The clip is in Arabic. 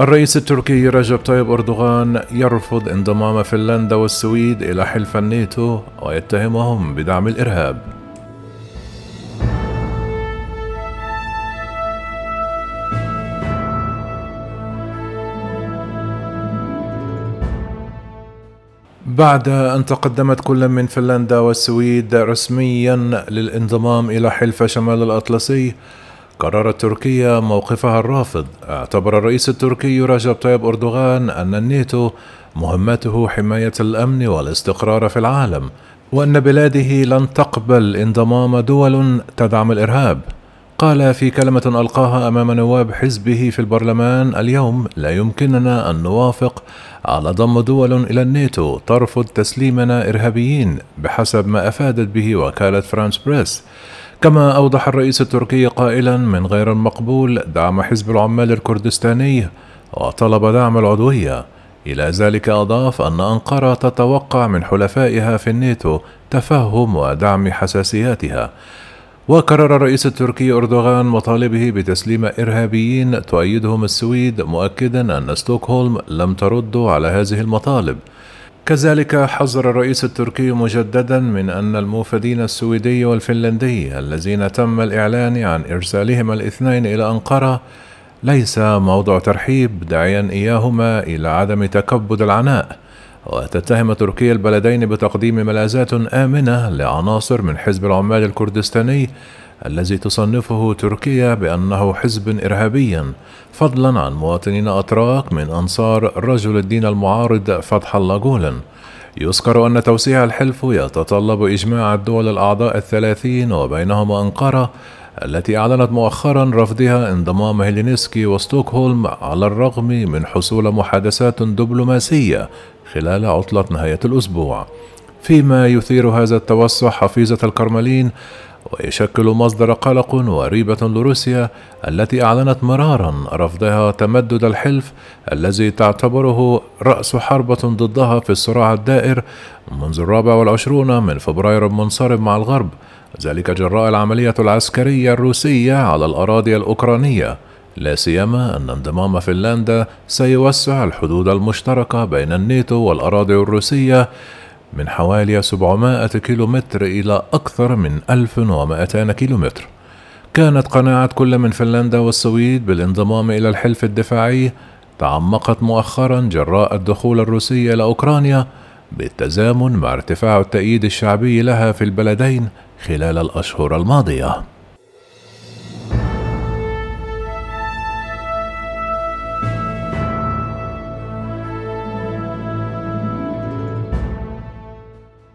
الرئيس التركي رجب طيب أردوغان يرفض انضمام فنلندا والسويد إلى حلف الناتو ويتهمهم بدعم الإرهاب. بعد أن تقدمت كل من فنلندا والسويد رسميا للانضمام إلى حلف شمال الأطلسي قررت تركيا موقفها الرافض. اعتبر الرئيس التركي رجب طيب أردوغان أن الناتو مهمته حماية الأمن والاستقرار في العالم وأن بلاده لن تقبل انضمام دول تدعم الإرهاب. قال في كلمة ألقاها أمام نواب حزبه في البرلمان اليوم لا يمكننا أن نوافق على ضم دول إلى الناتو ترفض تسليمنا إرهابيين بحسب ما أفادت به وكالة فرانس بريس. كما أوضح الرئيس التركي قائلا من غير المقبول دعم حزب العمال الكردستاني وطلب دعم العضوية. إلى ذلك أضاف أن أنقرة تتوقع من حلفائها في الناتو تفهم ودعم حساسياتها. وكرر الرئيس التركي أردوغان مطالبه بتسليم إرهابيين تؤيدهم السويد مؤكدا أن ستوكهولم لم ترد على هذه المطالب. كذلك حذر الرئيس التركي مجددا من أن الموفدين السويدي والفنلندي الذين تم الإعلان عن إرسالهما الاثنين إلى أنقرة ليس موضع ترحيب داعيا إياهما إلى عدم تكبد العناء. وتتهم تركيا البلدين بتقديم ملاذات آمنة لعناصر من حزب العمال الكردستاني الذي تصنفه تركيا بأنه حزب إرهابيا فضلا عن مواطنين أتراك من أنصار رجل الدين المعارض فتح الله جولن يذكر أن توسيع الحلف يتطلب إجماع الدول الأعضاء الثلاثين وبينهما أنقرة التي أعلنت مؤخرا رفضها انضمام هيلينسكي وستوكهولم على الرغم من حصول محادثات دبلوماسية خلال عطلة نهاية الأسبوع. فيما يثير هذا التوسع حفيظة الكرملين ويشكل مصدر قلق وريبة لروسيا التي أعلنت مرارا رفضها تمدد الحلف الذي تعتبره رأس حربة ضدها في الصراع الدائر منذ الرابع والعشرون من فبراير المنصرم مع الغرب. ذلك جراء العملية العسكرية الروسية على الأراضي الأوكرانية. لا سيما أن انضمام فنلندا سيوسع الحدود المشتركة بين الناتو والأراضي الروسية من حوالي 700 كيلومتر إلى أكثر من 1200 كيلومتر. كانت قناعة كل من فنلندا والسويد بالانضمام إلى الحلف الدفاعي. تعمقت مؤخرا جراء الدخول الروسي إلى أوكرانيا بالتزامن مع ارتفاع التأييد الشعبي لها في البلدين خلال الأشهر الماضية.